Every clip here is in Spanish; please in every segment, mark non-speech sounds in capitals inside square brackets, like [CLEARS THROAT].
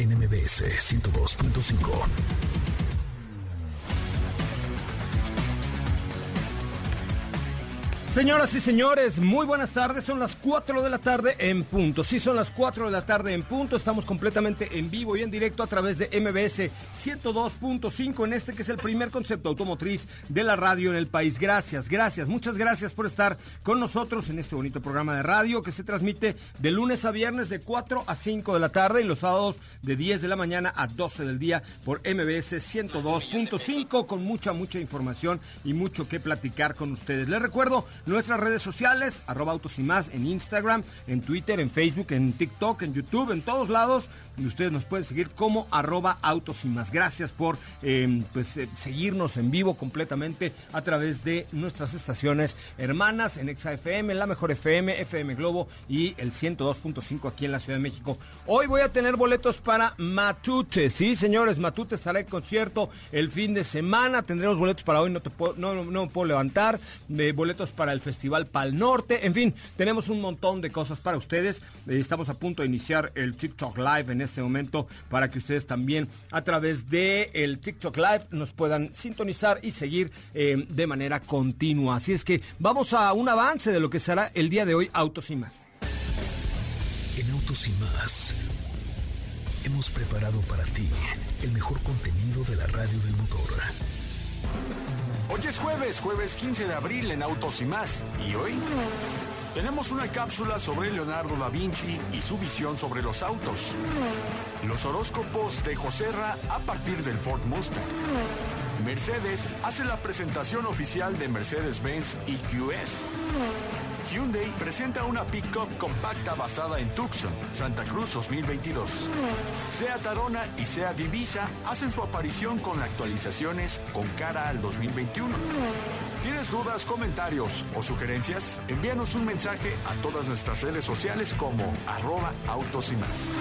NMBS 102.5. Señoras y señores, muy buenas tardes. Son las 4 de la tarde en punto. Sí, son las 4 de la tarde en punto. Estamos completamente en vivo y en directo a través de MBS 102.5 en este que es el primer concepto automotriz de la radio en el país. Gracias, gracias, muchas gracias por estar con nosotros en este bonito programa de radio que se transmite de lunes a viernes de 4 a 5 de la tarde y los sábados de 10 de la mañana a 12 del día por MBS 102.5 con mucha, mucha información y mucho que platicar con ustedes. Les recuerdo nuestras redes sociales, arroba autos y más, en Instagram, en Twitter, en Facebook, en TikTok, en YouTube, en todos lados. Y ustedes nos pueden seguir como arroba autos y más. Gracias por em, pues, eh, seguirnos en vivo completamente a través de nuestras estaciones hermanas en ExaFM, La Mejor FM, FM Globo y el 102.5 aquí en la Ciudad de México. Hoy voy a tener boletos para Matute. Sí, señores, Matute estará en concierto el fin de semana. Tendremos boletos para hoy, no, te puedo, no, no, puedo levantar. De boletos para el Festival Pal Norte. En fin, tenemos un montón de cosas para ustedes. Eh, estamos a punto de iniciar el TikTok Live en este momento para que ustedes también a través de el TikTok Live nos puedan sintonizar y seguir eh, de manera continua. Así es que vamos a un avance de lo que será el día de hoy Autos y más. En Autos y más hemos preparado para ti el mejor contenido de la radio del motor. Hoy es jueves, jueves 15 de abril en Autos y más. ¿Y hoy? Tenemos una cápsula sobre Leonardo da Vinci y su visión sobre los autos. Los horóscopos de Joserra a partir del Ford Mustang. Mercedes hace la presentación oficial de Mercedes-Benz EQS. Hyundai presenta una pickup compacta basada en Tucson, Santa Cruz 2022. Seat Arona y Seat Divisa hacen su aparición con actualizaciones con cara al 2021. ¿Tienes dudas, comentarios o sugerencias? Envíanos un mensaje a todas nuestras redes sociales como arroba autos y más.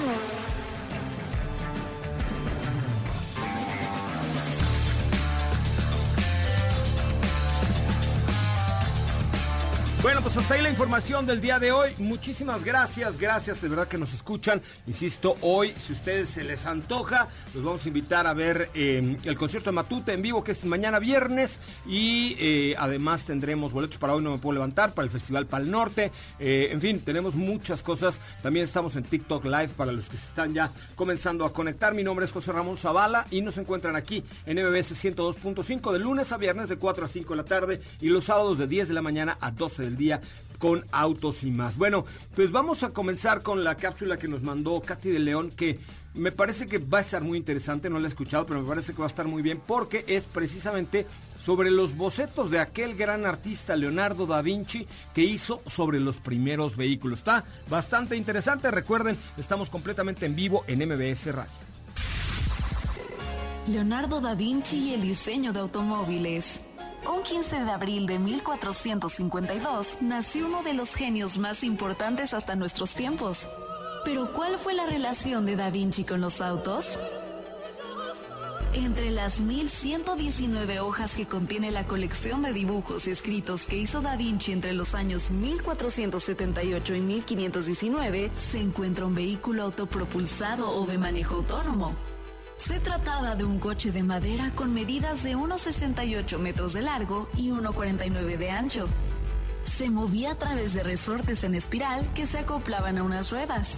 Bueno, pues hasta ahí la información del día de hoy. Muchísimas gracias, gracias de verdad que nos escuchan. Insisto, hoy, si ustedes se les antoja, los vamos a invitar a ver eh, el concierto de Matute en vivo, que es mañana viernes. Y eh, además tendremos boletos para hoy, no me puedo levantar, para el Festival Pal Norte. Eh, en fin, tenemos muchas cosas. También estamos en TikTok Live para los que se están ya comenzando a conectar. Mi nombre es José Ramón Zavala y nos encuentran aquí en MBS 102.5 de lunes a viernes de 4 a 5 de la tarde y los sábados de 10 de la mañana a 12 de día con autos y más. Bueno, pues vamos a comenzar con la cápsula que nos mandó Katy de León, que me parece que va a estar muy interesante, no la he escuchado, pero me parece que va a estar muy bien, porque es precisamente sobre los bocetos de aquel gran artista Leonardo da Vinci que hizo sobre los primeros vehículos. Está bastante interesante, recuerden, estamos completamente en vivo en MBS Radio. Leonardo da Vinci y el diseño de automóviles. Un 15 de abril de 1452 nació uno de los genios más importantes hasta nuestros tiempos. Pero ¿cuál fue la relación de Da Vinci con los autos? Entre las 1119 hojas que contiene la colección de dibujos y escritos que hizo Da Vinci entre los años 1478 y 1519, se encuentra un vehículo autopropulsado o de manejo autónomo. Se trataba de un coche de madera con medidas de 1,68 metros de largo y 1,49 de ancho. Se movía a través de resortes en espiral que se acoplaban a unas ruedas.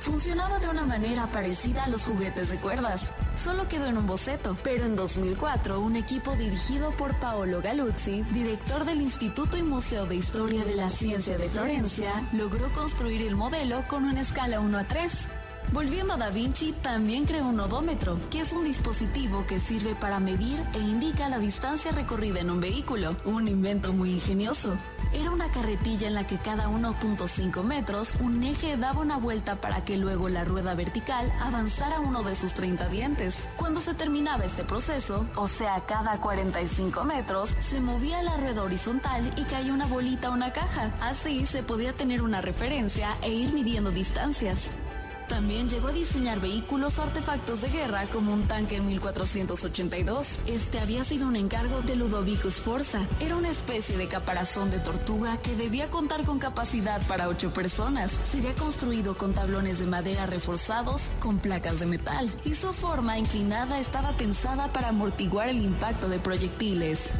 Funcionaba de una manera parecida a los juguetes de cuerdas, solo quedó en un boceto, pero en 2004 un equipo dirigido por Paolo Galuzzi, director del Instituto y Museo de Historia de la Ciencia de Florencia, logró construir el modelo con una escala 1 a 3 Volviendo a Da Vinci, también creó un odómetro, que es un dispositivo que sirve para medir e indica la distancia recorrida en un vehículo, un invento muy ingenioso. Era una carretilla en la que cada 1.5 metros un eje daba una vuelta para que luego la rueda vertical avanzara uno de sus 30 dientes. Cuando se terminaba este proceso, o sea, cada 45 metros, se movía la rueda horizontal y caía una bolita a una caja. Así se podía tener una referencia e ir midiendo distancias. También llegó a diseñar vehículos o artefactos de guerra como un tanque en 1482. Este había sido un encargo de Ludovicus Forza. Era una especie de caparazón de tortuga que debía contar con capacidad para ocho personas. Sería construido con tablones de madera reforzados con placas de metal y su forma inclinada estaba pensada para amortiguar el impacto de proyectiles.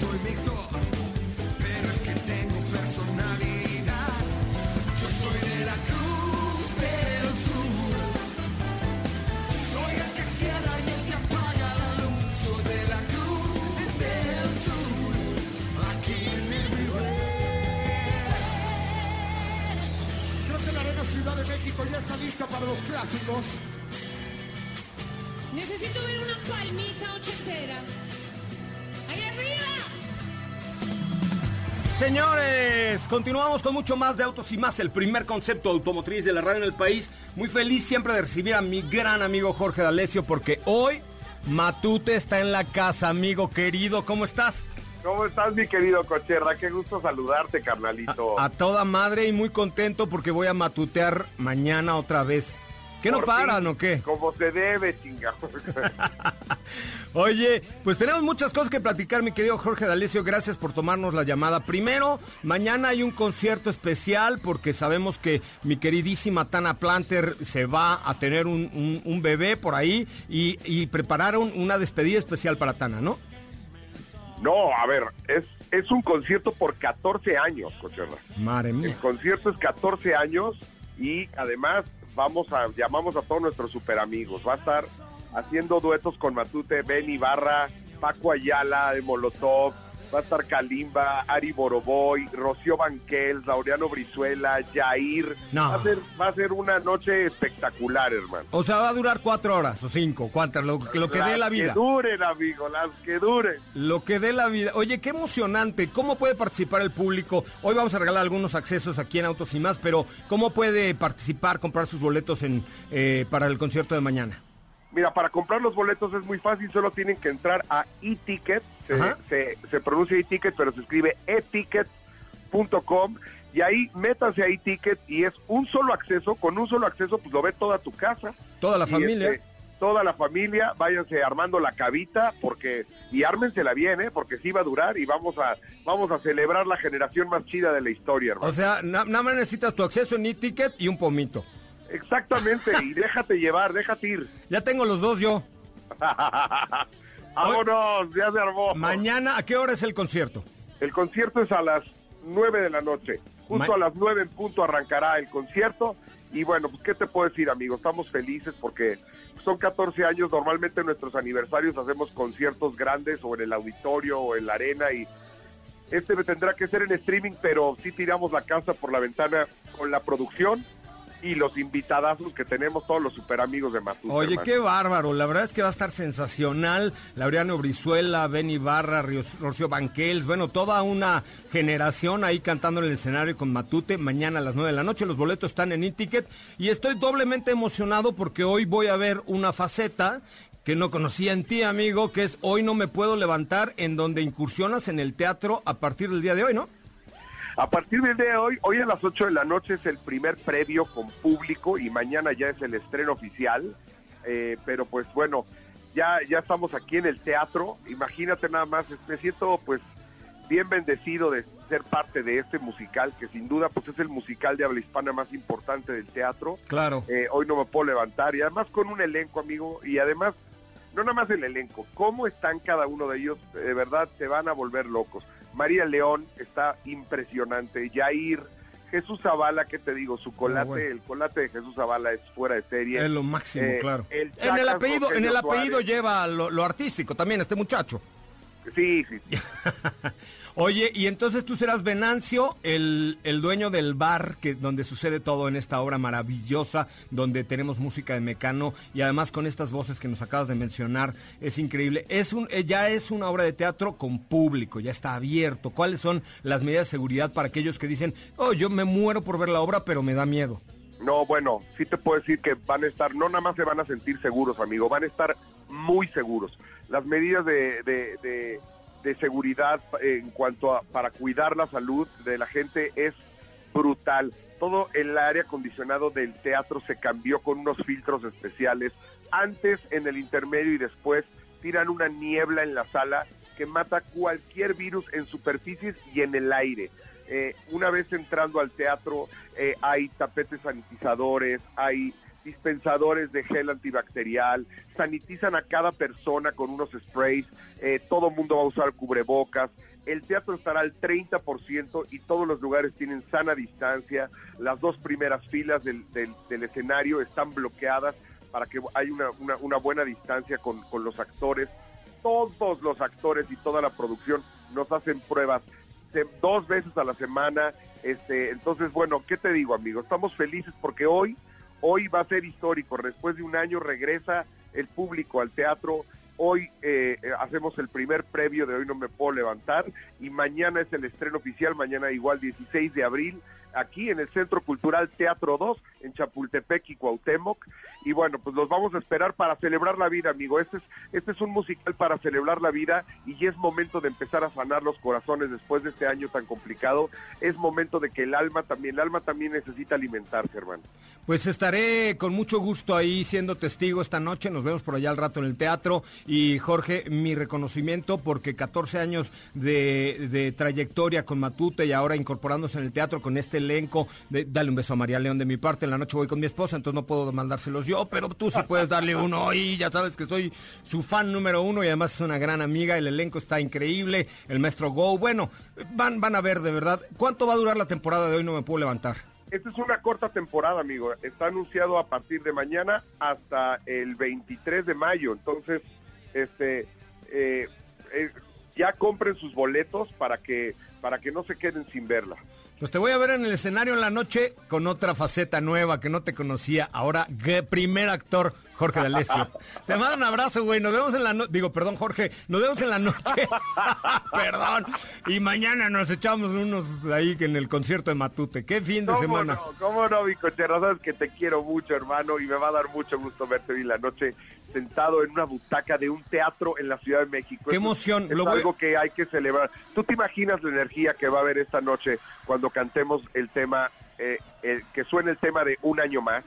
Soy Víctor. Señores, continuamos con mucho más de Autos y Más, el primer concepto automotriz de la radio en el país. Muy feliz siempre de recibir a mi gran amigo Jorge D'Alessio porque hoy Matute está en la casa, amigo querido. ¿Cómo estás? ¿Cómo estás, mi querido Cocherra? Qué gusto saludarte, carnalito. A, a toda madre y muy contento porque voy a matutear mañana otra vez. ¿Qué no paran o qué? Como se debe, chingado. [LAUGHS] Oye, pues tenemos muchas cosas que platicar, mi querido Jorge D'Alessio. Gracias por tomarnos la llamada. Primero, mañana hay un concierto especial porque sabemos que mi queridísima Tana Planter se va a tener un, bebé por ahí y, prepararon una despedida especial para Tana, ¿no? No, a ver, es, es un concierto por 14 años, Cocherra. Madre mía. El concierto es 14 años y además vamos a, llamamos a todos nuestros super amigos. Va a estar haciendo duetos con Matute, Ben Ibarra, Paco Ayala de Molotov, va a estar Kalimba, Ari Boroboy, Rocío Banquel, Laureano Brizuela, Jair. Va, a ser, va a ser una noche espectacular, hermano. O sea, va a durar cuatro horas o cinco, cuántas, lo, lo que dé la vida. que duren, amigo, las que duren. Lo que dé la vida. Oye, qué emocionante. ¿Cómo puede participar el público? Hoy vamos a regalar algunos accesos aquí en Autos y Más, pero ¿cómo puede participar, comprar sus boletos en, eh, para el concierto de mañana? Mira, para comprar los boletos es muy fácil, solo tienen que entrar a e-ticket, se, se, pronuncia e-ticket, pero se escribe e-ticket.com y ahí métanse a e-ticket y es un solo acceso, con un solo acceso pues lo ve toda tu casa. Toda la familia. Este, toda la familia, váyanse armando la cabita porque y ármensela bien, ¿eh? porque sí va a durar y vamos a vamos a celebrar la generación más chida de la historia, hermano. O sea, nada más necesitas tu acceso en e-ticket y un pomito. Exactamente, y déjate llevar, déjate ir. Ya tengo los dos yo. [LAUGHS] Vámonos, ya se armó. Mañana, ¿a qué hora es el concierto? El concierto es a las 9 de la noche. Justo Ma- a las 9 en punto arrancará el concierto. Y bueno, pues qué te puedo decir, amigo, estamos felices porque son 14 años, normalmente en nuestros aniversarios hacemos conciertos grandes o en el auditorio o en la arena y este tendrá que ser en streaming, pero sí tiramos la casa por la ventana con la producción y los invitadazos que tenemos, todos los super amigos de Matute. Oye, hermano. qué bárbaro. La verdad es que va a estar sensacional. Laureano Brizuela, Benny Barra, Rocío Banquels, bueno, toda una generación ahí cantando en el escenario con Matute mañana a las 9 de la noche. Los boletos están en e-ticket y estoy doblemente emocionado porque hoy voy a ver una faceta que no conocía en ti, amigo, que es Hoy no me puedo levantar, en donde incursionas en el teatro a partir del día de hoy, ¿no? A partir del día de hoy, hoy a las 8 de la noche es el primer previo con público y mañana ya es el estreno oficial. Eh, pero pues bueno, ya, ya estamos aquí en el teatro. Imagínate nada más, me siento pues bien bendecido de ser parte de este musical, que sin duda pues es el musical de habla hispana más importante del teatro. Claro. Eh, hoy no me puedo levantar y además con un elenco, amigo, y además, no nada más el elenco, cómo están cada uno de ellos, de verdad te van a volver locos. María León está impresionante, Jair, Jesús Zavala, ¿qué te digo? Su colate, bueno. el colate de Jesús Zavala es fuera de serie. Es lo máximo, Eh, claro. el en el apellido, en Rogelio el apellido Suárez. lleva lo, lo artístico también, este muchacho. Sí, sí, sí. [LAUGHS] Oye, y entonces tú serás Venancio, el, el dueño del bar que donde sucede todo en esta obra maravillosa, donde tenemos música de Mecano y además con estas voces que nos acabas de mencionar, es increíble. Es un, eh, ya es una obra de teatro con público, ya está abierto. ¿Cuáles son las medidas de seguridad para aquellos que dicen, oh, yo me muero por ver la obra, pero me da miedo? No, bueno, sí te puedo decir que van a estar, no nada más se van a sentir seguros, amigo, van a estar muy seguros. Las medidas de, de, de- de seguridad en cuanto a para cuidar la salud de la gente es brutal. Todo el aire acondicionado del teatro se cambió con unos filtros especiales. Antes, en el intermedio y después, tiran una niebla en la sala que mata cualquier virus en superficies y en el aire. Eh, una vez entrando al teatro, eh, hay tapetes sanitizadores, hay dispensadores de gel antibacterial, sanitizan a cada persona con unos sprays, eh, todo mundo va a usar cubrebocas, el teatro estará al 30% y todos los lugares tienen sana distancia, las dos primeras filas del, del- del escenario están bloqueadas para que haya una, buena distancia con, los actores, todos los actores y toda la producción nos hacen pruebas dos veces a la semana. Este, entonces, bueno, ¿qué te digo, amigo? Estamos felices porque hoy, hoy va a ser histórico. Después de un año regresa el público al teatro. Hoy eh, eh, hacemos el primer previo de Hoy No Me Puedo Levantar y mañana es el estreno oficial, mañana igual 16 de abril, aquí en el Centro Cultural Teatro 2, en Chapultepec y Cuauhtémoc. Y bueno, pues los vamos a esperar para celebrar la vida, amigo. Este es, este es un musical para celebrar la vida y es momento de empezar a sanar los corazones después de este año tan complicado. Es momento de que el alma también, el alma también necesita alimentarse, hermano. Pues estaré con mucho gusto ahí siendo testigo esta noche. Nos vemos por allá al rato en el teatro. Y Jorge, mi reconocimiento porque 14 años de, trayectoria con Matute y ahora incorporándose en el teatro con este elenco. De, dale un beso a María León de mi parte. La noche voy con mi esposa, entonces no puedo mandárselos yo, pero tú sí puedes darle uno hoy. Ya sabes que soy su fan número uno y además es una gran amiga. El elenco está increíble. El maestro Go. Bueno, van, van a ver de verdad. ¿Cuánto va a durar la temporada de hoy? No me puedo levantar. Esta es una corta temporada, amigo. Está anunciado a partir de mañana hasta el 23 de mayo. Entonces, este, eh, eh, ya compren sus boletos para que para que no se queden sin verla. Pues te voy a ver en el escenario en la noche con otra faceta nueva que no te conocía. Ahora, primer actor, Jorge D'Alessio. [LAUGHS] te mando un abrazo, güey. Nos vemos en la noche. Digo, perdón, Jorge. Nos vemos en la noche. [LAUGHS] perdón. Y mañana nos echamos unos ahí en el concierto de Matute. Qué fin de ¿Cómo semana. no? ¿Cómo no, mi cochero? Sabes que te quiero mucho, hermano, y me va a dar mucho gusto verte hoy en la noche sentado en una butaca de un teatro en la Ciudad de México. Qué emoción. Es Lo voy- algo que hay que celebrar. ¿Tú te imaginas la energía que va a haber esta noche cuando cantemos el tema, eh, el- que suene el tema de Un Año Más?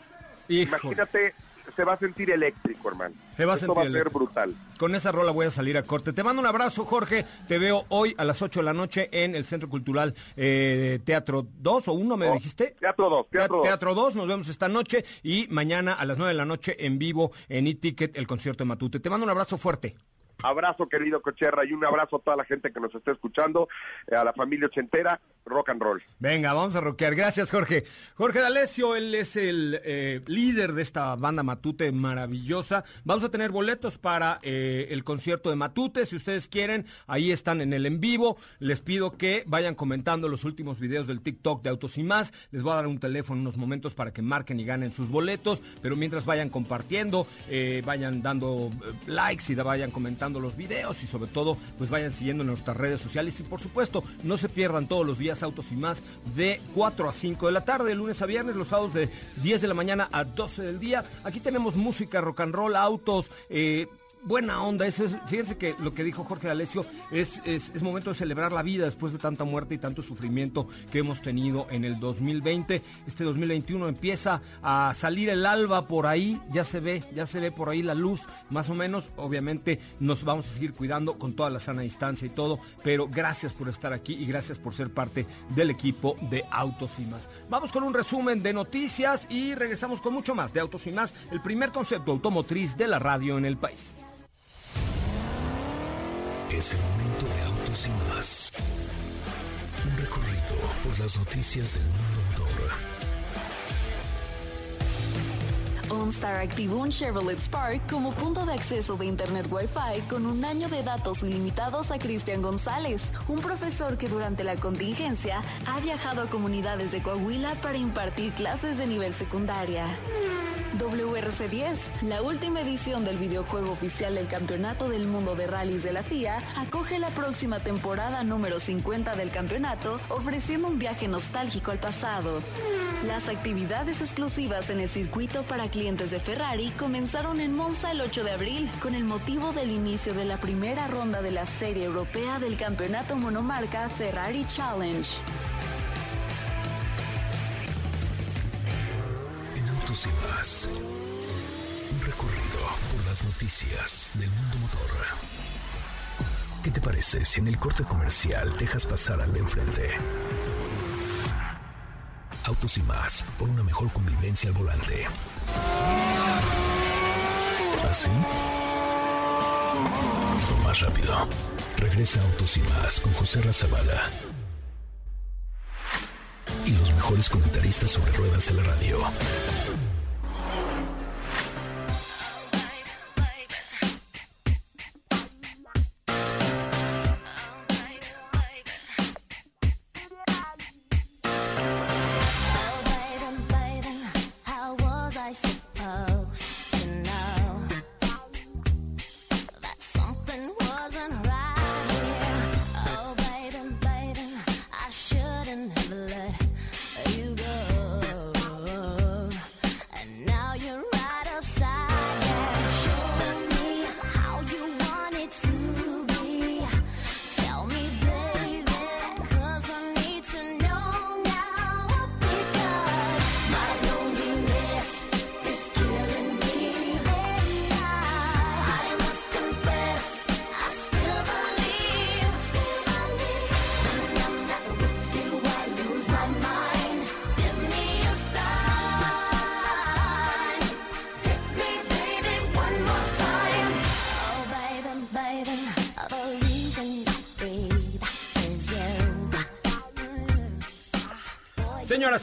Imagínate se va a sentir eléctrico, hermano. Se va a Esto sentir va a ser brutal. Con esa rola voy a salir a corte. Te mando un abrazo, Jorge. Te veo hoy a las 8 de la noche en el Centro Cultural eh, Teatro 2 o 1, me Oh, dijiste. Teatro 2, Teatro 2. Teatro 2, nos vemos esta noche y mañana a las 9 de la noche en vivo en e-ticket el concierto de Matute. Te mando un abrazo fuerte. Abrazo, querido Cocherra, y un abrazo a toda la gente que nos está escuchando, eh, a la familia ochentera, rock and roll. Venga, vamos a rockear. Gracias, Jorge. Jorge D'Alessio, él es el eh, líder de esta banda Matute maravillosa. Vamos a tener boletos para eh, el concierto de Matute. Si ustedes quieren, ahí están en el en vivo. Les pido que vayan comentando los últimos videos del TikTok de Autos y Más. Les voy a dar un teléfono en unos momentos para que marquen y ganen sus boletos. Pero mientras vayan compartiendo, eh, vayan dando likes y vayan comentando los videos y sobre todo, pues vayan siguiendo en nuestras redes sociales. Y por supuesto, no se pierdan todos los días Autos y Más de 4 a 5 de la tarde, de lunes a viernes, los sábados de 10 de la mañana a 12 del día. Aquí tenemos música, rock and roll, autos, eh, buena onda. Fíjense que lo que dijo Jorge D'Alessio es, es, es momento de celebrar la vida después de tanta muerte y tanto sufrimiento que hemos tenido en el 2020. Este 2021 empieza a salir el alba por ahí, ya se ve, ya se ve por ahí la luz, más o menos. Obviamente nos vamos a seguir cuidando con toda la sana distancia y todo, pero gracias por estar aquí y gracias por ser parte del equipo de Autos y Más. Vamos con un resumen de noticias y regresamos con mucho más de Autos y Más, el primer concepto automotriz de la radio en el país. Es el momento de autos y más. Un recorrido por las noticias del mundo motor. OnStar activó un Chevrolet Spark como punto de acceso de Internet Wi-Fi con un año de datos ilimitados a Cristian González, un profesor que durante la contingencia ha viajado a comunidades de Coahuila para impartir clases de nivel secundaria. WRC10, la última edición del videojuego oficial del Campeonato del Mundo de Rallys de la FIA, acoge la próxima temporada número 50 del campeonato, ofreciendo un viaje nostálgico al pasado. Las actividades exclusivas en el circuito para clientes de Ferrari comenzaron en Monza el 8 de abril, con el motivo del inicio de la primera ronda de la serie europea del campeonato monomarca Ferrari Challenge. Noticias del mundo motor. ¿Qué te parece si en el corte comercial dejas pasar al de enfrente? Autos y más, por una mejor convivencia al volante. ¿Así? O más rápido. Regresa Autos y más con José Razabala. Y los mejores comentaristas sobre ruedas de la radio.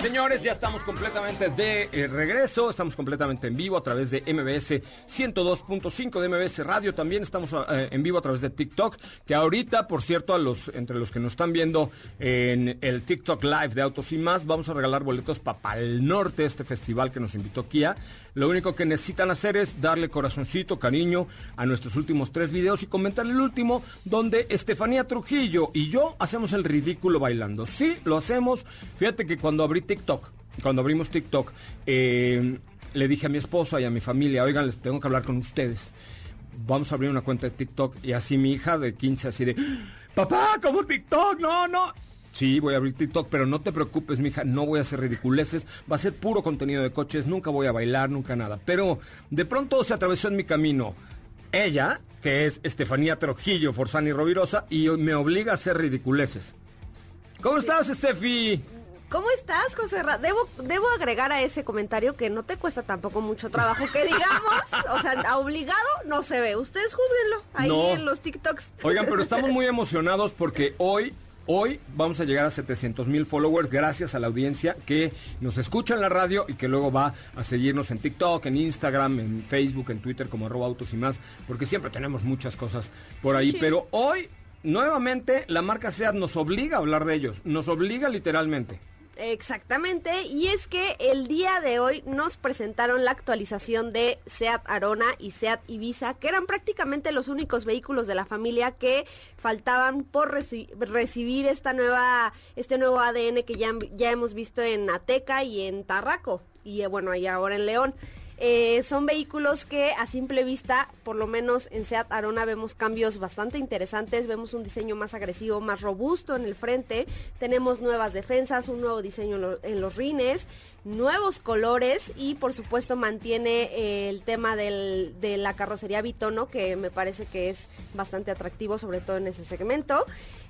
Señores, ya estamos completamente de eh, regreso, estamos completamente en vivo a través de MBS 102.5 de MBS Radio, también estamos eh, en vivo a través de TikTok, que ahorita, por cierto, entre los que nos están viendo en el TikTok Live de Autos y Más, vamos a regalar boletos para Pal Norte, este festival que nos invitó Kia. Lo único que necesitan hacer es darle corazoncito, cariño a nuestros últimos tres videos y comentar el último donde Estefanía Trujillo y yo hacemos el ridículo bailando. Sí, lo hacemos. Fíjate que cuando abrí TikTok, cuando abrimos TikTok, eh, le dije a mi esposa y a mi familia, oigan, les tengo que hablar con ustedes. Vamos a abrir una cuenta de TikTok y así mi hija de 15 así de, papá, ¿cómo TikTok? No, no. Sí, voy a abrir TikTok, pero no te preocupes, mija, no voy a hacer ridiculeces, va a ser puro contenido de coches, nunca voy a bailar, nunca nada. Pero de pronto se atravesó en mi camino ella, que es Estefanía Trujillo, Forzani Rovirosa, y me obliga a hacer ridiculeces. ¿Cómo estás, Estefi? ¿Cómo estás, José Ra? Debo, debo agregar a ese comentario que no te cuesta tampoco mucho trabajo que digamos, o sea, obligado no se ve. Ustedes juzguenlo ahí No. en los TikToks. Oigan, pero estamos muy [LAUGHS] emocionados porque hoy, hoy vamos a llegar a 700 mil followers gracias a la audiencia que nos escucha en la radio y que luego va a seguirnos en TikTok, en Instagram, en Facebook, en Twitter como arroba autos y más, porque siempre tenemos muchas cosas por ahí. Pero hoy, nuevamente, la marca SEAT nos obliga a hablar de ellos, nos obliga literalmente. Exactamente, y es que el día de hoy nos presentaron la actualización de SEAT Arona y SEAT Ibiza, que eran prácticamente los únicos vehículos de la familia que faltaban por reci- recibir esta nueva, este nuevo ADN que ya, ya hemos visto en Ateca y en Tarraco, y eh, bueno, y ahora en León. Eh, son vehículos que a simple vista, por lo menos en Seat Arona, vemos cambios bastante interesantes. Vemos un diseño más agresivo, más robusto en el frente. Tenemos nuevas defensas, un nuevo diseño en, en los rines, nuevos colores y por supuesto mantiene eh, el tema del- de la carrocería bitono, que me parece que es bastante atractivo, sobre todo en ese segmento.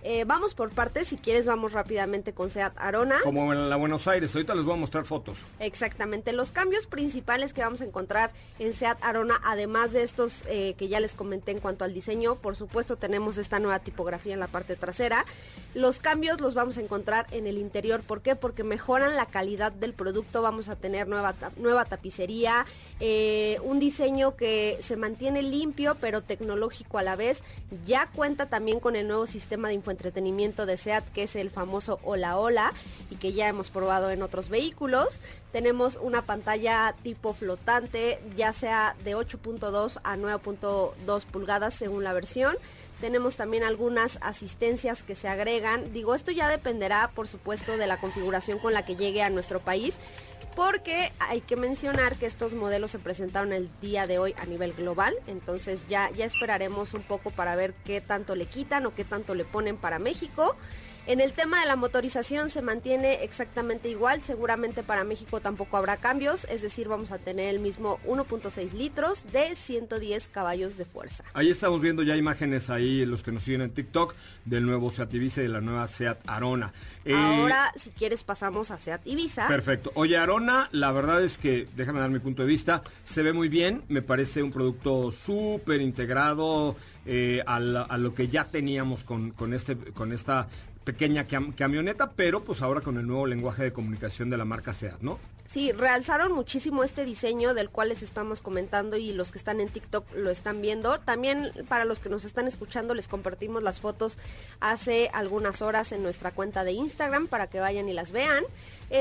Eh, vamos por partes, si quieres vamos rápidamente con Seat Arona. Como en la Buenos Aires, ahorita les voy a mostrar fotos. Exactamente, los cambios principales que vamos a encontrar en Seat Arona, además de estos eh, que ya les comenté en cuanto al diseño, por supuesto tenemos esta nueva tipografía en la parte trasera. Los cambios los vamos a encontrar en el interior, ¿por qué? Porque mejoran la calidad del producto, vamos a tener nueva, nueva tapicería, eh, un diseño que se mantiene limpio pero tecnológico a la vez, ya cuenta también con el nuevo sistema de infoentretenimiento de SEAT que es el famoso Hola Hola y que ya hemos probado en otros vehículos. Tenemos una pantalla tipo flotante, ya sea de 8.2 a 9.2 pulgadas según la versión. Tenemos también algunas asistencias que se agregan. Digo, esto ya dependerá, por supuesto, de la configuración con la que llegue a nuestro país. Porque hay que mencionar que estos modelos se presentaron el día de hoy a nivel global. Entonces ya, ya esperaremos un poco para ver qué tanto le quitan o qué tanto le ponen para México. En el tema de la motorización se mantiene exactamente igual, seguramente para México tampoco habrá cambios, es decir, vamos a tener el mismo 1.6 litros de 110 caballos de fuerza. Ahí estamos viendo ya imágenes ahí, los que nos siguen en TikTok, del nuevo Seat Ibiza y de la nueva Seat Arona. Eh, Ahora, si quieres, pasamos a Seat Ibiza. Perfecto. Oye, Arona, la verdad es que, déjame dar mi punto de vista, se ve muy bien, me parece un producto súper integrado eh, a, la- a lo que ya teníamos con, con, este, con esta pequeña cam- camioneta, pero pues ahora con el nuevo lenguaje de comunicación de la marca Seat, ¿no? Sí, realzaron muchísimo este diseño del cual les estamos comentando y los que están en TikTok lo están viendo. También para los que nos están escuchando les compartimos las fotos hace algunas horas en nuestra cuenta de Instagram para que vayan y las vean.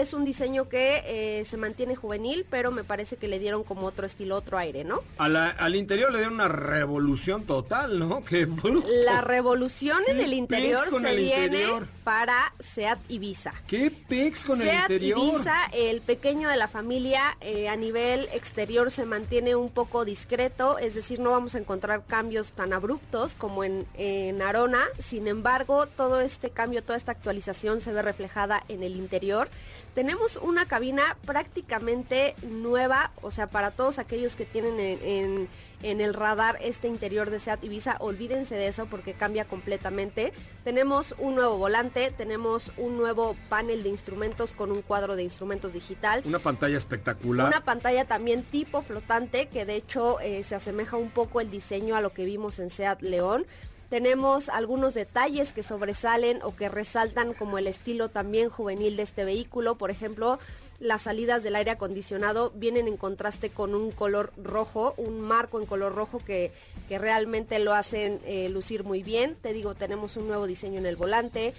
Es un diseño que eh, se mantiene juvenil, pero me parece que le dieron como otro estilo, otro aire, ¿no? A la- al interior le dieron una revolución total, ¿no? [LAUGHS] Que bruto. La revolución en ¿Qué el interior se el viene interior? para Seat Ibiza. ¿Qué pex con el Seat interior? Ibiza, el pequeño de la familia, eh, a nivel exterior se mantiene un poco discreto, es decir, no vamos a encontrar cambios tan abruptos como en, en Arona. Sin embargo, todo este cambio, toda esta actualización se ve reflejada en el interior. Tenemos una cabina prácticamente nueva, o sea, para todos aquellos que tienen en, en- en el radar este interior de Seat Ibiza, olvídense de eso porque cambia completamente. Tenemos un nuevo volante, tenemos un nuevo panel de instrumentos con un cuadro de instrumentos digital. Una pantalla espectacular. Una pantalla también tipo flotante que de hecho eh, se asemeja un poco el diseño a lo que vimos en Seat León. Tenemos algunos detalles que sobresalen o que resaltan como el estilo también juvenil de este vehículo. Por ejemplo, las salidas del aire acondicionado vienen en contraste con un color rojo, un marco en color rojo que, que realmente lo hacen eh, lucir muy bien. Te digo, tenemos un nuevo diseño en el volante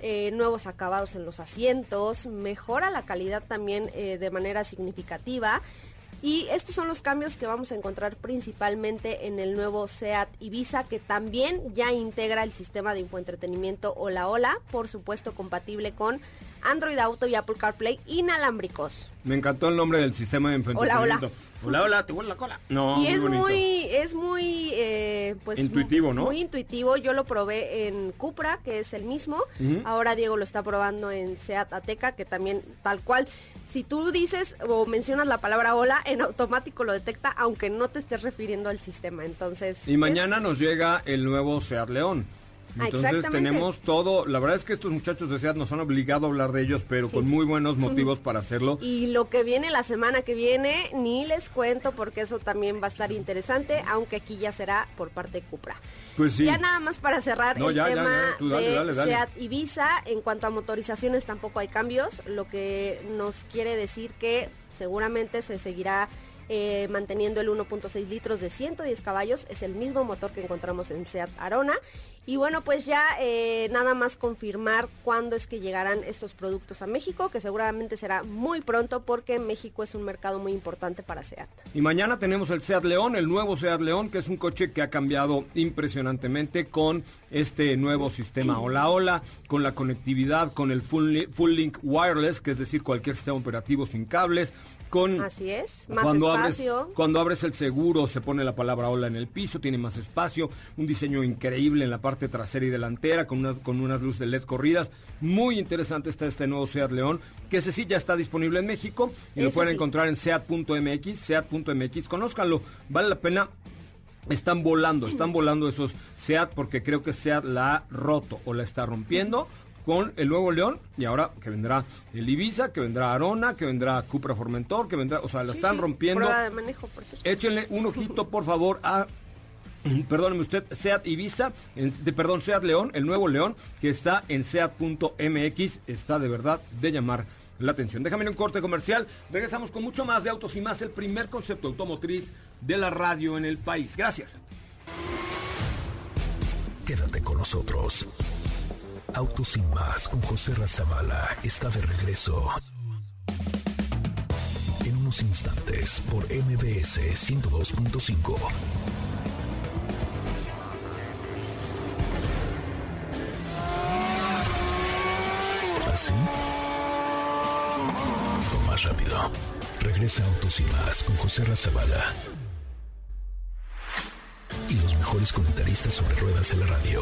eh, nuevos acabados en los asientos, mejora la calidad también eh, de manera significativa. Y estos son los cambios que vamos a encontrar principalmente en el nuevo SEAT Ibiza, que también ya integra el sistema de infoentretenimiento Hola Hola, por supuesto compatible con Android Auto y Apple CarPlay inalámbricos. Me encantó el nombre del sistema de Hola, hola. entretenimiento. Hola, hola, te huele la cola. No, y es bonito. muy, es muy, eh, pues Intuitivo, ¿no? Muy intuitivo. Yo lo probé en Cupra, que es el mismo. Ahora Diego lo está probando en Seat Ateca, que también tal cual. Si tú dices o mencionas la palabra hola, en automático lo detecta, aunque no te estés refiriendo al sistema. Entonces. Y mañana es- nos llega el nuevo Seat León. Entonces tenemos todo, la verdad es que estos muchachos de Seat nos han obligado a hablar de ellos, pero con muy buenos motivos para hacerlo. Y lo que viene la semana que viene, ni les cuento porque eso también va a estar interesante, aunque aquí ya será por parte de Cupra. Pues sí. Ya nada más para cerrar No, el ya, tema ya, tú dale, de dale, dale. Seat Ibiza, en cuanto a motorizaciones tampoco hay cambios, lo que nos quiere decir que seguramente se seguirá eh, manteniendo el 1.6 litros de 110 caballos, es el mismo motor que encontramos en Seat Arona. Y bueno, pues ya eh, nada más confirmar cuándo es que llegarán estos productos a México, que seguramente será muy pronto porque México es un mercado muy importante para Seat. Y mañana tenemos el Seat León, el nuevo Seat León, que es un coche que ha cambiado impresionantemente con este nuevo sistema Hola Hola, con la conectividad, con el Full, full Link Wireless, que es decir, cualquier sistema operativo sin cables, con... Así es, más cuando abres, espacio. cuando abres el seguro se pone la palabra hola en el piso, tiene más espacio, un diseño increíble en la parte trasera y delantera con unas, con unas luces de LED corridas. Muy interesante está este nuevo Seat León, que ese sí ya está disponible en México y lo pueden sí. encontrar en seat.mx, seat.mx, conózcanlo, vale la pena. Están volando, están volando esos SEAT porque creo que SEAT la ha roto o la está rompiendo con el nuevo León y ahora que vendrá el Ibiza, que vendrá Arona, que vendrá Cupra Formentor, que vendrá, o sea, la están rompiendo. Prueba de manejo, por cierto. Échenle un [LAUGHS] ojito, por favor, a. [CLEARS THROAT] Perdóneme usted, Seat Ibiza, de, perdón, Seat León, el nuevo León, que está en Seat.mx, está de verdad de llamar la atención. Déjame ir un corte comercial. Regresamos con mucho más de autos y más, el primer concepto automotriz de la radio en el país. Gracias. Quédate con nosotros. Autos sin más con José Razabala está de regreso. En unos instantes por MBS 102.5. ¿Así? O más rápido. Regresa Autos y más con José Razabala. Y los mejores comentaristas sobre ruedas en la radio.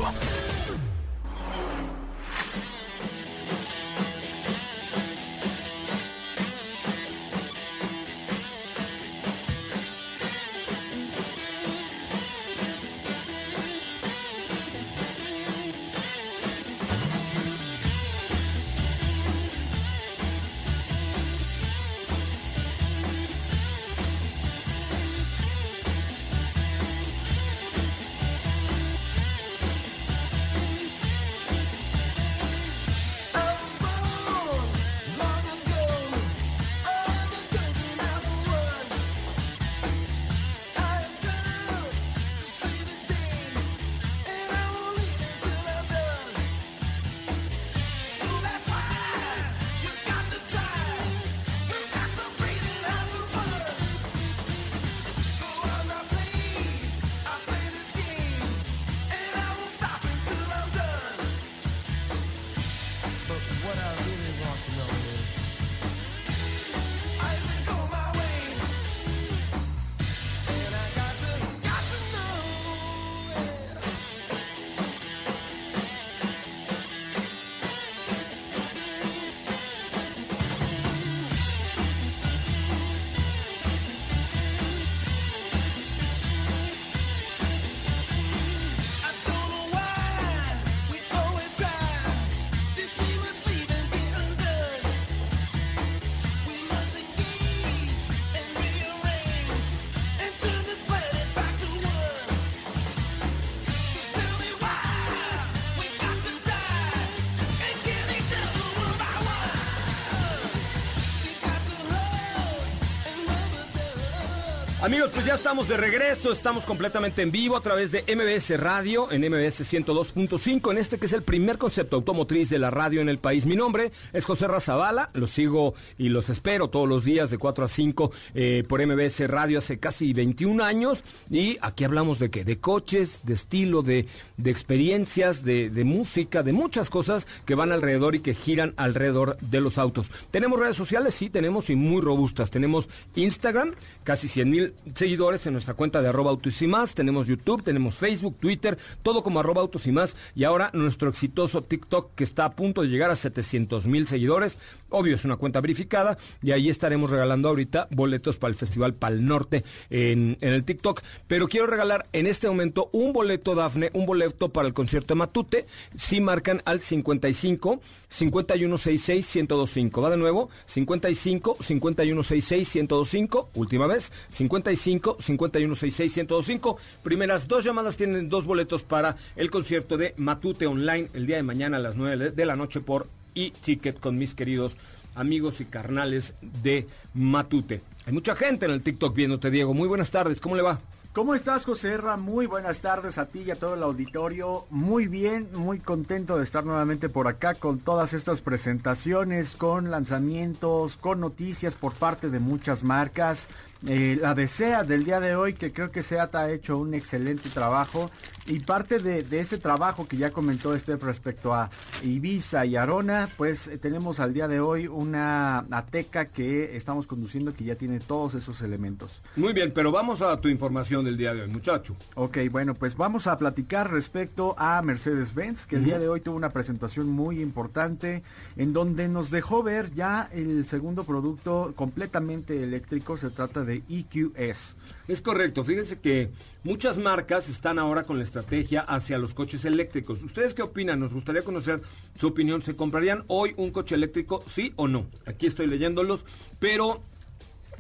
Amigos, pues ya estamos de regreso, estamos completamente en vivo a través de MBS Radio, en MBS 102.5, en este que es el primer concepto automotriz de la radio en el país. Mi nombre es José Razabala, los sigo y los espero todos los días de 4 a 5 eh, por MBS Radio hace casi 21 años y aquí hablamos de qué, de coches, de estilo, de, de experiencias, de, de música, de muchas cosas que van alrededor y que giran alrededor de los autos. ¿Tenemos redes sociales? Sí, tenemos y muy robustas. Tenemos Instagram, casi 100 mil seguidores en nuestra cuenta de arroba autos y más. Tenemos YouTube, tenemos Facebook, Twitter, todo como arroba autos y más. Y ahora nuestro exitoso TikTok que está a punto de llegar a 700 mil seguidores. Obvio, es una cuenta verificada y ahí estaremos regalando ahorita boletos para el Festival Pal Norte en, en el TikTok. Pero quiero regalar en este momento un boleto, Dafne, un boleto para el concierto de Matute. Si marcan al 55 5166 1025. Va de nuevo, 55 5166 1025. Última vez, 55 5166 1025. Primeras dos llamadas tienen dos boletos para el concierto de Matute Online el día de mañana a las 9 de la noche por e-ticket con mis queridos amigos y carnales de Matute. Hay mucha gente en el TikTok viéndote, Diego. Muy buenas tardes, ¿cómo le va? ¿Cómo estás, José Herra? Muy buenas tardes a ti y a todo el auditorio. Muy bien, muy contento de estar nuevamente por acá con todas estas presentaciones, con lanzamientos, con noticias por parte de muchas marcas. Eh, la desea del día de hoy, que creo que SEAT ha hecho un excelente trabajo. Y parte de, de ese trabajo que ya comentó este respecto a Ibiza y Arona, pues eh, tenemos al día de hoy una Ateca que estamos conduciendo que ya tiene todos esos elementos. Muy bien, pero vamos a tu información del día de hoy, muchacho. Ok, bueno, pues vamos a platicar respecto a Mercedes-Benz, que el día de hoy tuvo una presentación muy importante en donde nos dejó ver ya el segundo producto completamente eléctrico, se trata de E EQS. Es correcto, fíjense que muchas marcas están ahora con la estrategia hacia los coches eléctricos. ¿Ustedes qué opinan? Nos gustaría conocer su opinión. ¿Se comprarían hoy un coche eléctrico, sí o no? Aquí estoy leyéndolos, pero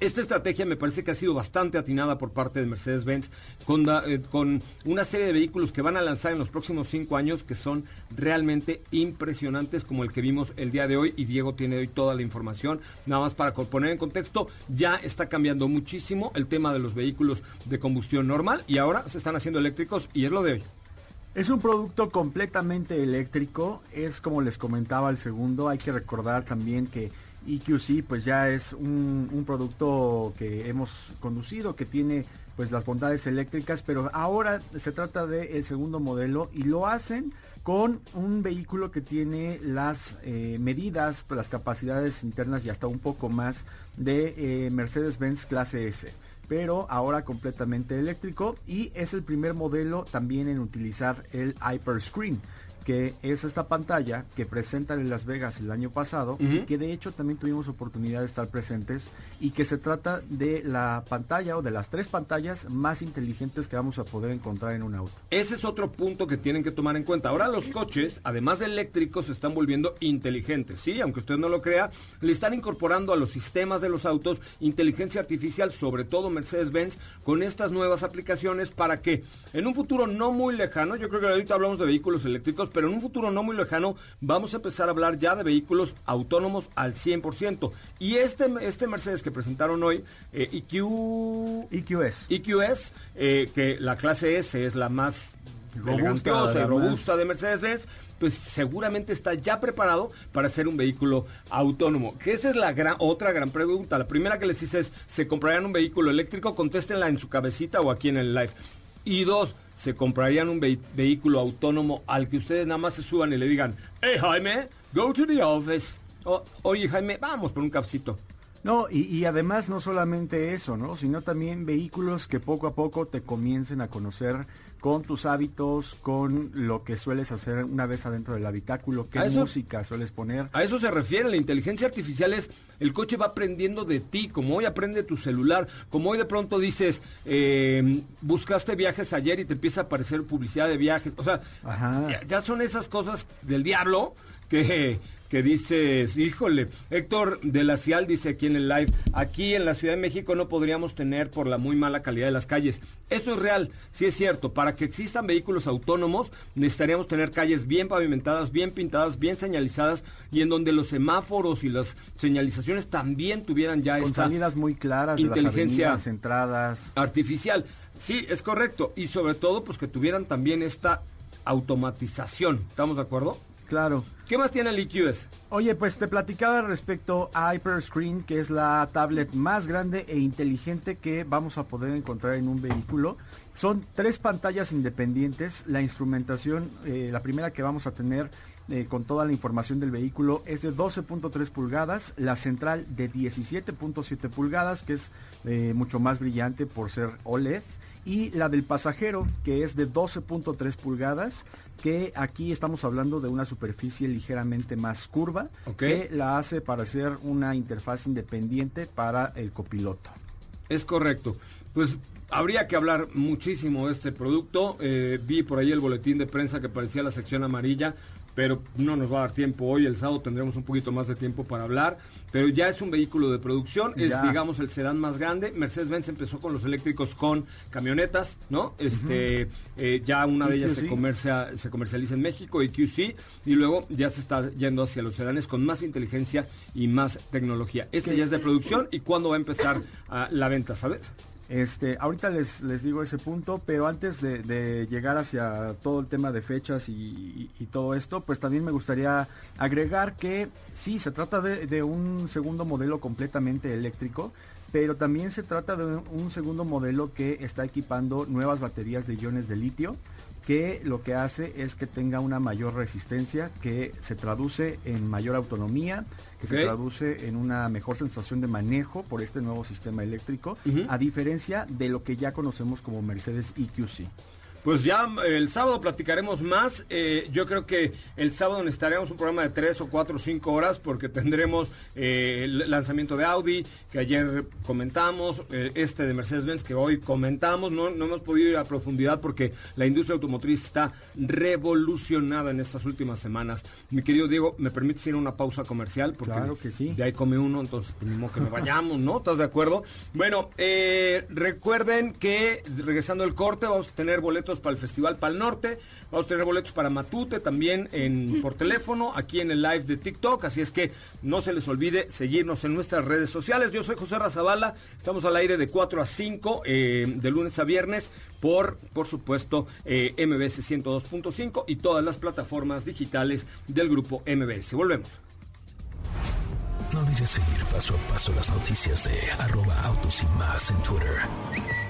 esta estrategia me parece que ha sido bastante atinada por parte de Mercedes-Benz eh, con una serie de vehículos que van a lanzar en los próximos cinco años que son realmente impresionantes como el que vimos el día de hoy y Diego tiene hoy toda la información. Nada más para poner en contexto, ya está cambiando muchísimo el tema de los vehículos de combustión normal y ahora se están haciendo eléctricos y es lo de hoy. Es un producto completamente eléctrico, es como les comentaba el segundo, hay que recordar también que EQC pues ya es un, producto que hemos conducido, que tiene pues las bondades eléctricas, pero ahora se trata del segundo modelo y lo hacen con un vehículo que tiene las eh, medidas, las capacidades internas y hasta un poco más de eh, Mercedes-Benz clase S pero ahora completamente eléctrico y es el primer modelo también en utilizar el Hyperscreen que es esta pantalla que presentan en Las Vegas el año pasado y que de hecho también tuvimos oportunidad de estar presentes y que se trata de la pantalla o de las tres pantallas más inteligentes que vamos a poder encontrar en un auto. Ese es otro punto que tienen que tomar en cuenta. Ahora los coches, además de eléctricos, se están volviendo inteligentes. Sí, aunque usted no lo crea, le están incorporando a los sistemas de los autos inteligencia artificial, sobre todo Mercedes-Benz, con estas nuevas aplicaciones para que en un futuro no muy lejano, yo creo que ahorita hablamos de vehículos eléctricos, pero en un futuro no muy lejano vamos a empezar a hablar ya de vehículos autónomos al 100%. Y este, este Mercedes que presentaron hoy, eh, EQ... EQS. EQS, eh, que la clase S es la más Robusta, la robusta de Mercedes-Benz, pues seguramente está ya preparado para ser un vehículo autónomo. Que esa es la gran, otra gran pregunta. La primera que les hice es, ¿se comprarían un vehículo eléctrico? Contéstenla en su cabecita o aquí en el live. Y dos, ¿se comprarían un vehículo autónomo al que ustedes nada más se suban y le digan, hey Jaime, go to the office? O, Oye Jaime, vamos por un cafecito. No, y, y además no solamente eso, ¿no? Sino también vehículos que poco a poco te comiencen a conocer con tus hábitos, con lo que sueles hacer una vez adentro del habitáculo, qué eso- música sueles poner. A eso se refiere, la inteligencia artificial es, el coche va aprendiendo de ti, como hoy aprende tu celular, como hoy de pronto dices, eh, buscaste viajes ayer y te empieza a aparecer publicidad de viajes, o sea, ya son esas cosas del diablo que, que dices, híjole, Héctor de la Cial dice aquí en el live, aquí en la Ciudad de México no podríamos tener por la muy mala calidad de las calles. Eso es real, sí es cierto, para que existan vehículos autónomos necesitaríamos tener calles bien pavimentadas, bien pintadas, bien señalizadas y en donde los semáforos y las señalizaciones también tuvieran ya Con esta salidas muy claras, de las inteligencia avenidas, entradas. artificial. Sí, es correcto. Y sobre todo, pues que tuvieran también esta automatización. ¿Estamos de acuerdo? Claro. ¿Qué más tiene el EQS? Oye, pues te platicaba respecto a Hyperscreen, que es la tablet más grande e inteligente que vamos a poder encontrar en un vehículo. Son tres pantallas independientes. La instrumentación, eh, la primera que vamos a tener eh, con toda la información del vehículo es de 12.3 pulgadas, la central de 17.7 pulgadas, que es eh, mucho más brillante por ser OLED, y la del pasajero, que es de 12.3 pulgadas, que aquí estamos hablando de una superficie ligeramente más curva, que la hace para ser una interfaz independiente para el copiloto. Es correcto. Pues habría que hablar muchísimo de este producto. Eh, vi por ahí el boletín de prensa que parecía la sección amarilla, pero no nos va a dar tiempo hoy. El sábado tendremos un poquito más de tiempo para hablar. Pero ya es un vehículo de producción, es Ya. digamos el sedán más grande. Mercedes-Benz empezó con los eléctricos con camionetas, ¿no? Este, eh, ya una de ellas se, comercia- se comercializa en México, EQC, y luego ya se está yendo hacia los sedanes con más inteligencia y más tecnología. Este ya es de producción y cuándo va a empezar ah, la venta, ¿sabes? Este, ahorita les, les digo ese punto, pero antes de, llegar hacia todo el tema de fechas y, todo esto, pues también me gustaría agregar que sí, se trata de un segundo modelo completamente eléctrico, pero también se trata de un segundo modelo que está equipando nuevas baterías de iones de litio, que lo que hace es que tenga una mayor resistencia, que se traduce en mayor autonomía, que se traduce en una mejor sensación de manejo por este nuevo sistema eléctrico, a diferencia de lo que ya conocemos como Mercedes EQC. Pues ya el sábado platicaremos más. Eh, yo creo que el sábado necesitaremos un programa de tres o cuatro o cinco horas porque tendremos eh, el lanzamiento de Audi que ayer comentamos, eh, este de Mercedes-Benz que hoy comentamos. No, no hemos podido ir a profundidad porque la industria automotriz está revolucionada en estas últimas semanas. Mi querido Diego, ¿me permites ir a una pausa comercial? Porque Claro que sí. de ahí come uno, entonces pues, ni modo que nos vayamos, ¿no? ¿Estás de acuerdo? Bueno, recuerden que regresando al corte vamos a tener boletos para el Festival Pal Norte, vamos a tener boletos para Matute también en, por teléfono, aquí en el live de TikTok, así es que no se les olvide seguirnos en nuestras redes sociales. Yo soy José Razabala, estamos al aire de 4 a 5, eh, de lunes a viernes, por, por supuesto, eh, MBS 102.5 y todas las plataformas digitales del grupo MBS. Volvemos. No olvides seguir paso a paso las noticias de arroba autos y más en Twitter.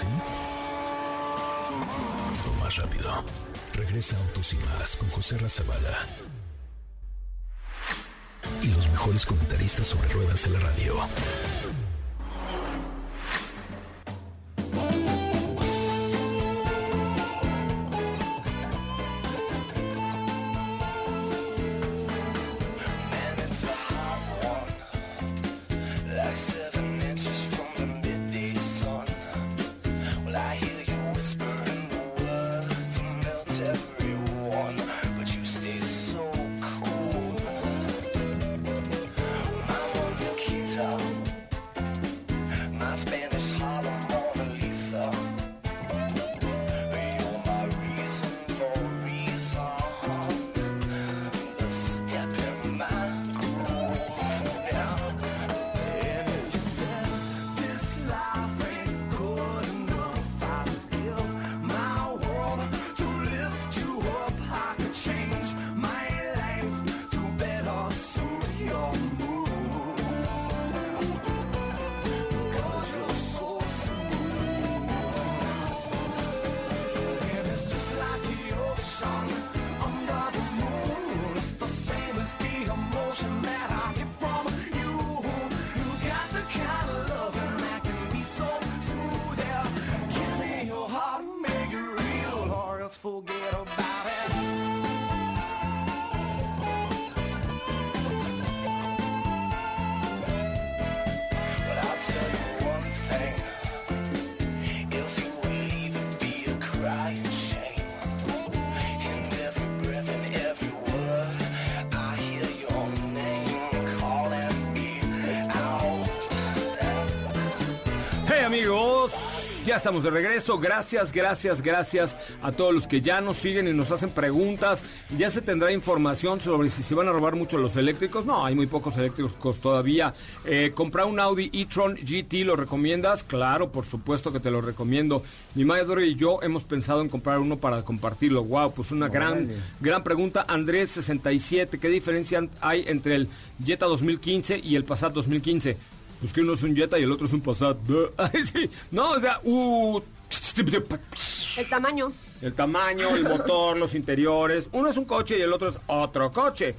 ¿Así? O más rápido. Regresa Autos y más con José Razabala. Y los mejores comentaristas sobre ruedas en la radio. Ya estamos de regreso. Gracias, gracias, gracias a todos los que ya nos siguen y nos hacen preguntas. Ya se tendrá información sobre si se van a robar mucho los eléctricos. No, hay muy pocos eléctricos todavía. Eh, comprar un Audi e-tron GT, ¿lo recomiendas? Claro, por supuesto que te lo recomiendo. Mi madre y yo hemos pensado en comprar uno para compartirlo. Wow, pues una gran, gran pregunta. Andrés 67, ¿qué diferencia hay entre el Jetta 2015 y el Passat 2015? Pues que uno es un Jetta y el otro es un Passat. [LAUGHS] Ay, sí. No, o sea, uh, El tamaño. el tamaño, el motor, los interiores. Uno es un coche y el otro es otro coche.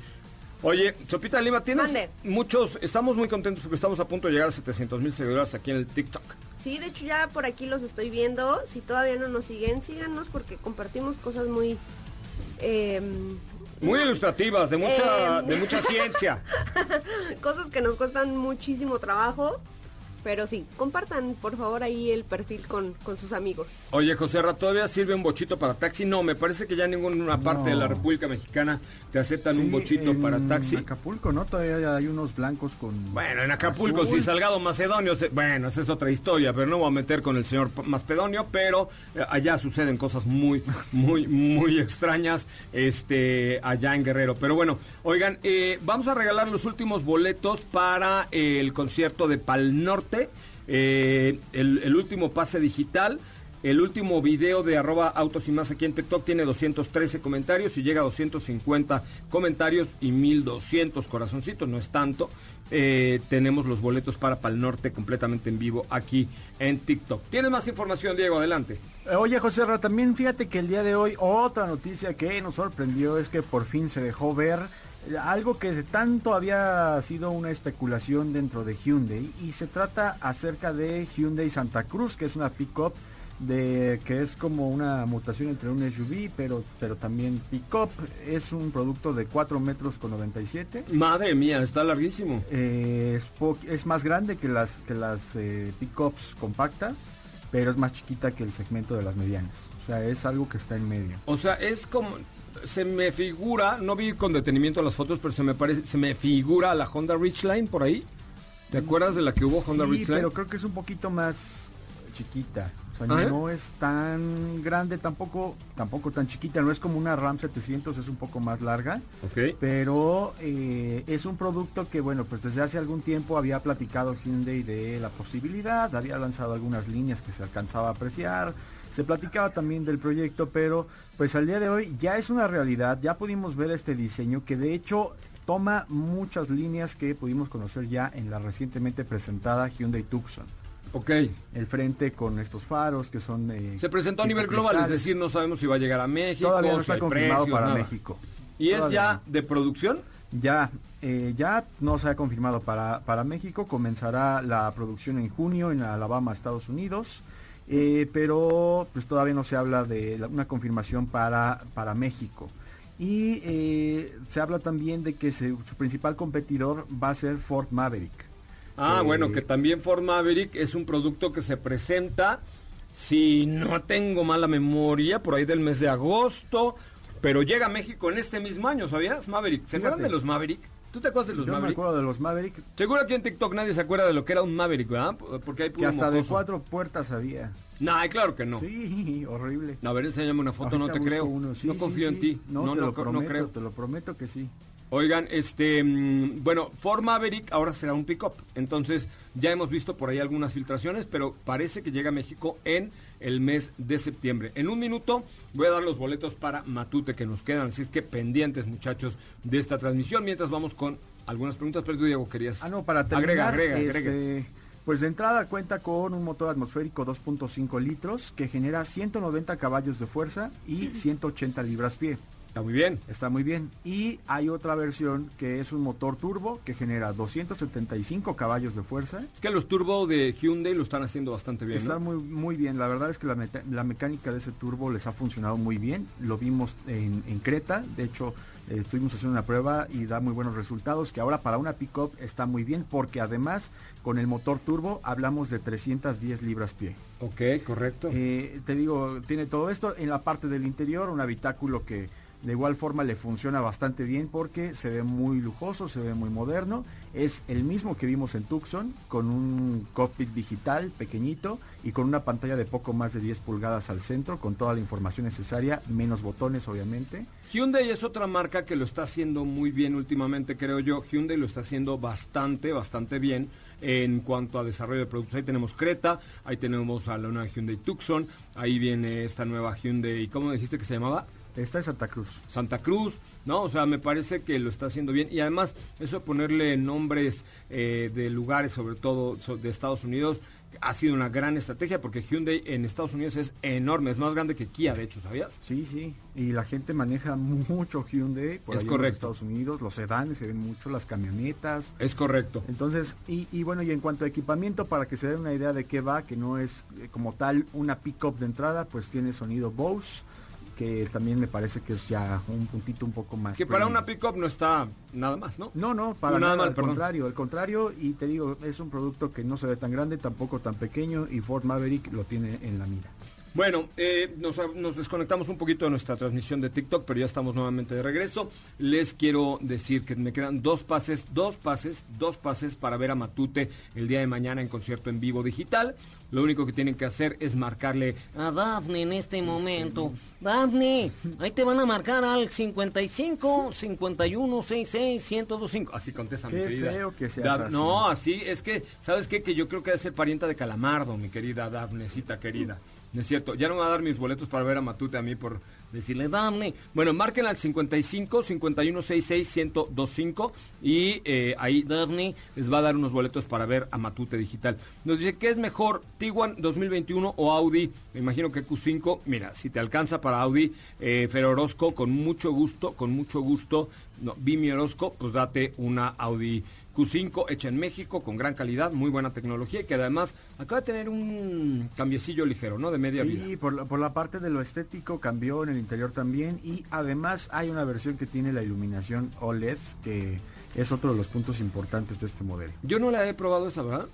Oye, Sopita Lima, tienes Mande. muchos, estamos muy contentos porque estamos a punto de llegar a 700 mil seguidores aquí en el TikTok. Sí, de hecho ya por aquí los estoy viendo. Si todavía no nos siguen, síganos porque compartimos cosas muy... eh, Muy ilustrativas, de mucha, Eh. de mucha ciencia. [LAUGHS] cosas que nos cuestan muchísimo trabajo. Pero sí, compartan por favor ahí el perfil con, con sus amigos. Oye, José Ra, ¿todavía sirve un bochito para taxi? No, me parece que ya en ninguna parte de la. República Mexicana te aceptan un Sí, bochito en para taxi. Acapulco, ¿no? Todavía hay unos blancos con... Bueno, en Acapulco, azul. si Salgado Macedonio, se- bueno, esa es otra historia, pero no voy a meter con el señor Macedonio, pero eh, allá suceden cosas muy, [LAUGHS] muy, muy extrañas, este, allá en Guerrero. Pero bueno, oigan, eh, vamos a regalar los últimos boletos para el concierto de Pal Norte, eh, el, último pase digital. El último video de arroba autos y más aquí en TikTok tiene 213 comentarios y llega a 250 comentarios y 1200 corazoncitos, no es tanto. Eh, tenemos los boletos para Pal Norte completamente en vivo aquí en TikTok. ¿Tienes más información, Diego? Adelante. Eh, Oye, José Ra, también fíjate que el día de hoy otra noticia que nos sorprendió es que por fin se dejó ver algo que de tanto había sido una especulación dentro de Hyundai y se trata acerca de Hyundai Santa Cruz, que es una pickup de que es como una mutación entre un SUV, pero pero también pickup. Es un producto de 4 metros con 97. Madre mía, está larguísimo. Eh, es, más grande que las que las eh, pickups compactas, pero es más chiquita que el segmento de las medianas. O sea, es algo que está en medio. O sea, es como se me figura, no vi con detenimiento las fotos, pero se me parece, se me figura la Honda Ridgeline por ahí. ¿Te acuerdas de la que hubo Honda sí, Ridgeline? pero creo que es un poquito más chiquita. O sea, ¿Ah, eh? no es tan grande, tampoco tampoco tan chiquita. No es como una Ram 700, es un poco más larga. Ok. Pero eh, es un producto que, bueno, pues desde hace algún tiempo había platicado Hyundai de la posibilidad, había lanzado algunas líneas que se alcanzaba a apreciar, se platicaba también del proyecto, pero pues al día de hoy ya es una realidad, ya pudimos ver este diseño que de hecho toma muchas líneas que pudimos conocer ya en la recientemente presentada Hyundai Tucson. Ok. El frente con estos faros que son... eh, Se presentó a nivel global, es decir, no sabemos si va a llegar a México, Todavía no está confirmado precios, para nada. México. ¿Y es ya no. de producción? Ya, eh, ya no se ha confirmado para, para México, comenzará la producción en junio en Alabama, Estados Unidos, eh, pero pues todavía no se habla de la- una confirmación para, para México. Y eh, se habla también de que se- su principal competidor va a ser Ford Maverick. Ah, Eh, bueno, que también Ford Maverick es un producto que se presenta, si no tengo mala memoria, por ahí del mes de agosto, pero llega a México en este mismo año, ¿sabías? Maverick. ¿Se acuerdan de los Maverick? ¿Tú te acuerdas de los Yo me Maverick? acuerdo de los Maverick, Seguro aquí en TikTok nadie se acuerda de lo que era un Maverick, ¿verdad? Porque hay que hasta de cuatro puertas había. No, claro que no. Sí, [LAUGHS] horrible. A ver, enséñame una foto, no te creo. uno. Sí, no sí, confío sí. en ti. No, No, te no, lo co- no prometo, creo. te lo prometo que sí. Oigan, este, mm, bueno, Ford Maverick ahora será un pick-up. Entonces, ya hemos visto por ahí algunas filtraciones, pero parece que llega a México en el mes de septiembre. En un minuto voy a dar los boletos para Matute que nos quedan. Así es que pendientes, muchachos, de esta transmisión. Mientras vamos con algunas preguntas, pero tú, Diego, querías. Ah, no, para terminar, Agrega, agrega, este, agrega. pues de entrada cuenta con un motor atmosférico 2.5 litros que genera 190 caballos de fuerza y 180 libras-pie. Está muy bien. Está muy bien. Y hay otra versión que es un motor turbo que genera 275 caballos de fuerza. Es que los turbo de Hyundai lo están haciendo bastante bien. Está ¿no? muy, muy bien. La verdad es que la, mecánica de ese turbo les ha funcionado muy bien. Lo vimos en, en Creta. De hecho, eh, estuvimos haciendo una prueba y da muy buenos resultados. Que ahora para una pickup está muy bien porque además con el motor turbo hablamos de 310 libras pie. Ok, correcto. Eh, te digo, tiene todo esto. En la parte del interior, un habitáculo que De igual forma le funciona bastante bien porque se ve muy lujoso, se ve muy moderno. Es el mismo que vimos en Tucson, con un cockpit digital pequeñito y con una pantalla de poco más de 10 pulgadas al centro, con toda la información necesaria, menos botones obviamente. Hyundai es otra marca que lo está haciendo muy bien últimamente, creo yo. Hyundai lo está haciendo bastante, bastante bien en cuanto a desarrollo de productos. Ahí tenemos Creta, ahí tenemos a la nueva Hyundai Tucson, ahí viene esta nueva Hyundai, ¿cómo dijiste que se llamaba? Esta es Santa Cruz. Santa Cruz, ¿no? O sea, me parece que lo está haciendo bien. Y además, eso de ponerle nombres eh, de lugares, sobre todo de Estados Unidos, ha sido una gran estrategia porque Hyundai en Estados Unidos es enorme, es más grande que Kia, de hecho, ¿sabías? Sí, sí. Y la gente maneja mucho Hyundai por Es ahí en correcto. Estados Unidos. Los sedanes se ven mucho, las camionetas. Es correcto. Entonces, y, y bueno, y en cuanto a equipamiento, para que se den una idea de qué va, que no es eh, como tal una pick-up de entrada, pues tiene sonido Bose, que también me parece que es ya un puntito un poco más. Que para una pick-up no está nada más, ¿no? No, no, para No, nada nada, al perdón. contrario, al contrario, y te digo, es un producto que no se ve tan grande, tampoco tan pequeño, y Ford Maverick lo tiene en la mira. Bueno, eh, nos, nos desconectamos un poquito de nuestra transmisión de TikTok, pero ya estamos nuevamente de regreso. Les quiero decir que me quedan dos pases, dos pases, dos pases para ver a Matute el día de mañana en concierto en vivo digital. Lo único que tienen que hacer es marcarle a Dafne en este momento. Dafne, ahí te van a marcar al 55 51 66 1025. Así contesta mi querida. feo que seas Daf- así. No, así es que, ¿sabes qué? Que yo creo que debe ser parienta de Calamardo, mi querida Dafnecita querida. No es cierto, ya no me va a dar mis boletos para ver a Matute a mí por decirle Dafne. Bueno, marquen al 55 51 66 1025 y eh, ahí Dafne les va a dar unos boletos para ver a Matute Digital. Nos dice, ¿qué es mejor, Tiguan 2021 o Audi? Me imagino que Q5. Mira, si te alcanza para Audi, eh, Fer Orozco, con mucho gusto, con mucho gusto, no, Vimi Orozco, pues date una Audi Q5 hecha en México con gran calidad, muy buena tecnología y que además acaba de tener un cambiecillo ligero, ¿no? De media vida. Sí, por la, por la parte de lo estético cambió en el interior también y además hay una versión que tiene la iluminación OLED que es otro de los puntos importantes de este modelo. Yo no la he probado esa, ¿verdad?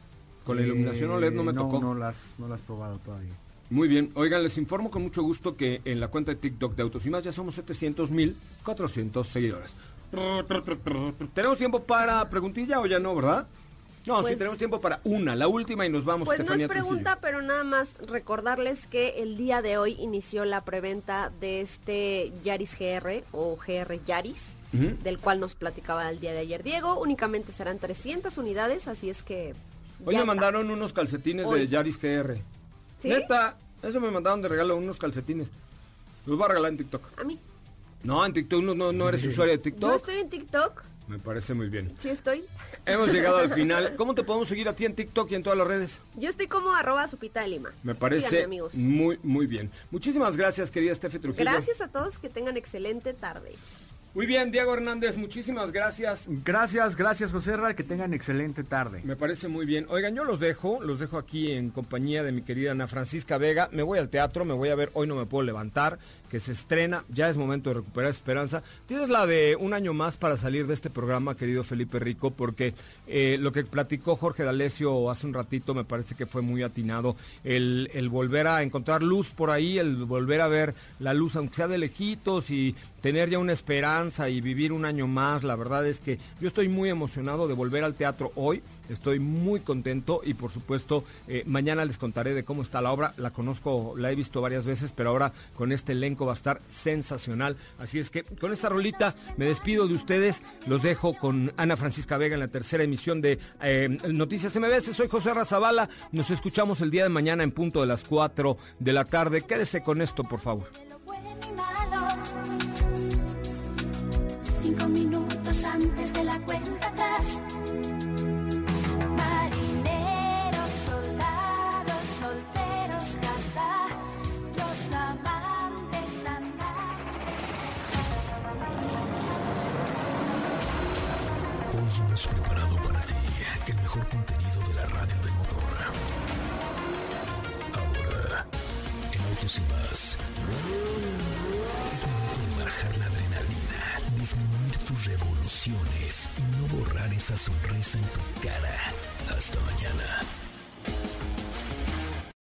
Con la iluminación Eh, OLED no me no, tocó. No las, no las has probado todavía. Muy bien, oigan, les informo con mucho gusto que en la cuenta de TikTok de Autos y Más ya somos 700 mil 400 seguidores. ¿Tenemos tiempo para preguntilla o ya no, verdad? No, sí, Pues- tenemos tiempo para una, la última y nos vamos, Pues no es Trujillo. pregunta, pero nada más recordarles que el día de hoy inició la preventa de este Yaris GR o GR Yaris, del cual nos platicaba el día de ayer Diego. Únicamente serán 300 unidades, así es que... Hoy me está. mandaron unos calcetines de. Yaris GR. ¿Sí? Neta, eso me mandaron de regalo unos calcetines. Los voy a regalar en TikTok. A mí. No, en TikTok no, no, no eres [LAUGHS] usuario de No TikTok. estoy en TikTok, Me parece muy bien. sí estoy. Hemos llegado al final. [LAUGHS] ¿Cómo te podemos seguir a ti en TikTok y en todas las redes? Yo estoy como arroba supita de lima. Me Síganme, parece amigos. muy, muy bien. Muchísimas gracias, querida Estefe Trujillo. Gracias a todos, que tengan excelente tarde. Muy bien, Diego Hernández, muchísimas gracias. Gracias, gracias José Ra, que tengan excelente tarde. Me parece muy bien. Oigan, yo los dejo, los dejo aquí en compañía de mi querida Ana Francisca Vega. Me voy al teatro, me voy a ver Hoy no me puedo levantar, que se estrena. Ya es momento de recuperar esperanza. Tienes la de un año más para salir de este programa, querido Felipe Rico, porque eh, lo que platicó Jorge D'Alessio hace un ratito me parece que fue muy atinado. El, el volver a encontrar luz por ahí, el volver a ver la luz, aunque sea de lejitos y tener ya una esperanza y vivir un año más. La verdad es que yo estoy muy emocionado de volver al teatro hoy. Estoy muy contento y por supuesto eh, mañana les contaré de cómo está la obra. La conozco, la he visto varias veces, pero ahora con este elenco va a estar sensacional. Así es que con esta rolita me despido de ustedes. Los dejo con Ana Francisca Vega en la tercera emisión de eh, Noticias MBS. Soy José Razabala. Nos escuchamos el día de mañana en punto de las 4 de la tarde. Quédese con esto, por favor. Antes de y no borrar esa sonrisa en tu cara. Hasta mañana.